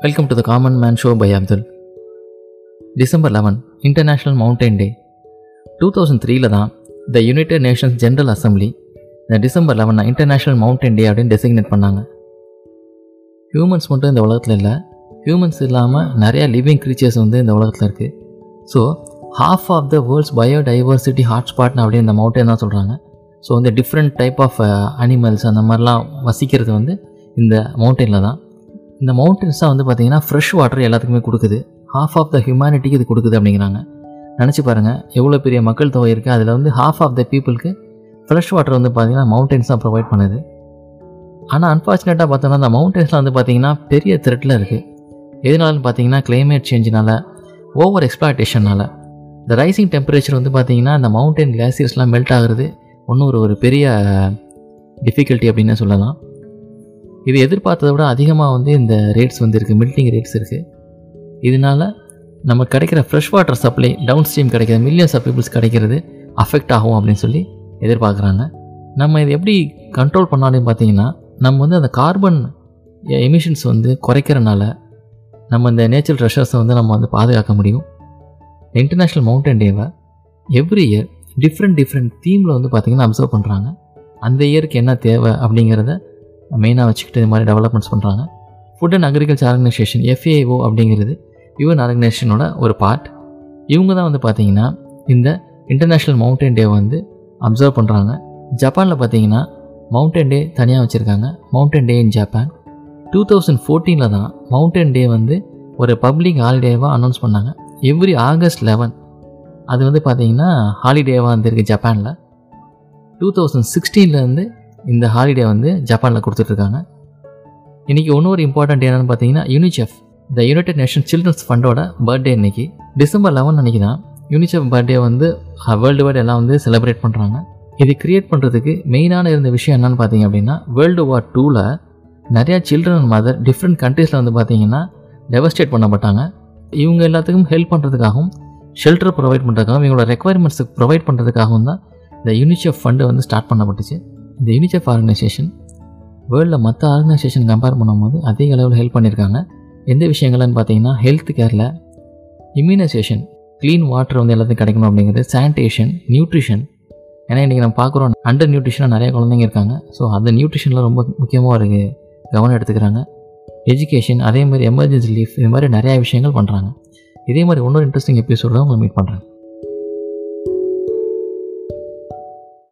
Welcome to the common man show by Abdul December eleven international mountain day two thousand த்ரீல தான் the united nations general assembly இந்த December லெவனை international mountain day அப்படின்னு designate பண்ணாங்க. Humans மட்டும் இந்த உலகத்தில் இல்லை ஹியூமன்ஸ் இல்லாமல் நிறையா லிவிங் க்ரீச்சர்ஸ் வந்து இந்த உலகத்தில் இருக்குது so half of the world's biodiversity ஹாட்ஸ்பாட்னு அப்படின்னு இந்த மவுண்டைன் தான் சொல்கிறாங்க ஸோ வந்து டிஃப்ரெண்ட் டைப் ஆஃப் அனிமல்ஸ் அந்த மாதிரிலாம் வசிக்கிறது வந்து இந்த மவுண்டெயினில் தான். இந்த மவுண்டன்ஸ் தான் வந்து பார்த்திங்கன்னா ஃப்ரெஷ் வாட்டர் எல்லாத்துக்குமே கொடுக்குது. ஹாஃப் ஆஃப் த ஹியூமனிட்டிக்கு இது கொடுக்குது அப்படிங்கிறாங்க. நினச்சி பாருங்கள் எவ்வளோ பெரிய மக்கள் தொகை இருக்குது அதில் வந்து ஹாஃப் ஆஃப் த பீப்புளுக்கு ஃப்ரெஷ் வாட்டர் வந்து பார்த்திங்கன்னா மவுண்டன்ஸ் தான் ப்ரொவைட் பண்ணுது. ஆனால் அன்ஃபார்ச்சுனேட்டாக பார்த்தோம்னா அந்த மவுண்டன்ஸ்லாம் வந்து பார்த்திங்கன்னா பெரிய த்ரெட்டில் இருக்குது எதனாலன்னு பார்த்தீங்கன்னா கிளைமேட் சேஞ்சினால ஓவர் எக்ஸ்பிளாட்டேஷனால் இந்த ரைசிங் டெம்பரேச்சர் வந்து பார்த்திங்கன்னா அந்த மவுண்டன் கிளாசியர்ஸ்லாம் மெல்ட் ஆகுறது ஒன்றும் ஒரு ஒரு பெரிய டிஃபிகல்ட்டி அப்படின்னு சொல்லலாம். இது எதிர்பார்த்ததை விட அதிகமாக வந்து இந்த ரேட்ஸ் வந்து இருக்குது மில்டிங் ரேட்ஸ் இருக்குது இதனால நம்ம கிடைக்கிற fresh water supply down stream கிடைக்கிற மில்லியன்ஸ் ஆஃப் பீப்புள்ஸ் கிடைக்கிறது அஃபெக்ட் ஆகும் அப்படின்னு சொல்லி எதிர்பார்க்குறாங்க. நம்ம இது எப்படி கண்ட்ரோல் பண்ணாலும் பார்த்தீங்கன்னா நம்ம வந்து அந்த கார்பன் எமிஷன்ஸ் வந்து குறைக்கிறனால நம்ம இந்த நேச்சுரல் ரெஷர்ஸை வந்து நம்ம வந்து பாதுகாக்க முடியும். இன்டர்நேஷ்னல் மவுண்டன் டேவை எவ்ரி இயர் டிஃப்ரெண்ட் டிஃப்ரெண்ட் தீமில் வந்து பார்த்திங்கன்னா அப்சர்வ் பண்ணுறாங்க அந்த இயருக்கு என்ன தேவை அப்படிங்கிறத மெயினாக வச்சுக்கிட்டு இது மாதிரி டெவலப்மெண்ட்ஸ் பண்ணுறாங்க food and agriculture organisation FAO அப்படிங்கிறது யுஎன் ஆர்கனைசேஷனோட ஒரு பார்ட் இவங்க தான் வந்து பார்த்திங்கன்னா இந்த இன்டர்நேஷ்னல் மவுண்டன் டே வந்து அப்சர்வ் பண்ணுறாங்க ஜப்பானில் பார்த்தீங்கன்னா மவுண்டன் டே தனியாக வச்சுருக்காங்க. Mountain day in Japan two thousand ஃபோர்டீனில் தான் மவுண்டன் டே வந்து ஒரு பப்ளிக் ஹாலிடேவாக அனௌன்ஸ் பண்ணாங்க. எவ்ரி ஆகஸ்ட் லெவன் அது வந்து பார்த்திங்கன்னா ஹாலிடேவாக வந்துருக்கு ஜப்பானில். டூ தௌசண்ட் சிக்ஸ்டீன்லேருந்து இந்த ஹாலிடே வந்து ஜப்பானில் கொடுத்துட்ருக்காங்க. இன்றைக்கி இன்னொரு இம்பார்ட்டன்ட் என்னென்னு பார்த்தீங்கன்னா UNICEF the united nation children's ஃபண்டோட birthday இன்றைக்கி டிசம்பர் லெவன் அன்றைக்கி தான் யூனிசெஃப் பர்த்டே வந்து வேர்ல்டு வைட் எல்லாம் வந்து செலிப்ரேட் பண்ணுறாங்க இது கிரியேட் பண்ணுறதுக்கு மெயினான இருந்த விஷயம் என்னென்னு பார்த்தீங்க அப்படின்னா வேர்ல்டு வார் டூவில் நிறையா சில்ட்ரன் மதர் டிஃப்ரெண்ட் கண்ட்ரீஸில் வந்து பார்த்தீங்கன்னா டெவஸ்டேட் பண்ணப்பட்டாங்க. இவங்க எல்லாத்துக்கும் ஹெல்ப் பண்ணுறதுக்காகவும் ஷெல்டர் ப்ரொவைட் பண்ணுறதுக்காகவும் இவங்களோட ரெக்குவயர்மெண்ட்ஸுக்கு ப்ரொவைட் பண்ணுறதுக்காகவும் தான் இந்த யூனிசெஃப் ஃபண்டு வந்து ஸ்டார்ட் பண்ணப்பட்டுச்சு. இந்த யூனிசெஃப் ஆர்கனைசேஷன் வேர்ல்டில் மற்ற ஆர்கனைசேஷன் கம்பேர் பண்ணும்போது அதிக அளவில் ஹெல்ப் பண்ணியிருக்காங்க. எந்த விஷயங்கள்னு பார்த்தீங்கன்னா ஹெல்த் கேரில் இம்யூனைசேஷன் க்ளீன் வாட்டர் வந்து எல்லாத்தையும் கிடைக்கணும் அப்படிங்கிறது சானிடேஷன் நியூட்ரிஷன் ஏன்னா இன்றைக்கி நம்ம பார்க்குறோம் அண்டர் நியூட்ரிஷனாக நிறைய குழந்தைங்க இருக்காங்க. ஸோ அந்த நியூட்ரிஷனில் ரொம்ப முக்கியமாக ஒரு கவனம் எடுத்துக்கிறாங்க. எஜுகேஷன் அதே மாதிரி எமர்ஜென்சி லீஃப் இது மாதிரி நிறையா விஷயங்கள் பண்ணுறாங்க இதே மாதிரி இன்னொரு இன்ட்ரெஸ்டிங் எபிசோடில் உங்களை மீட் பண்ணுறேன்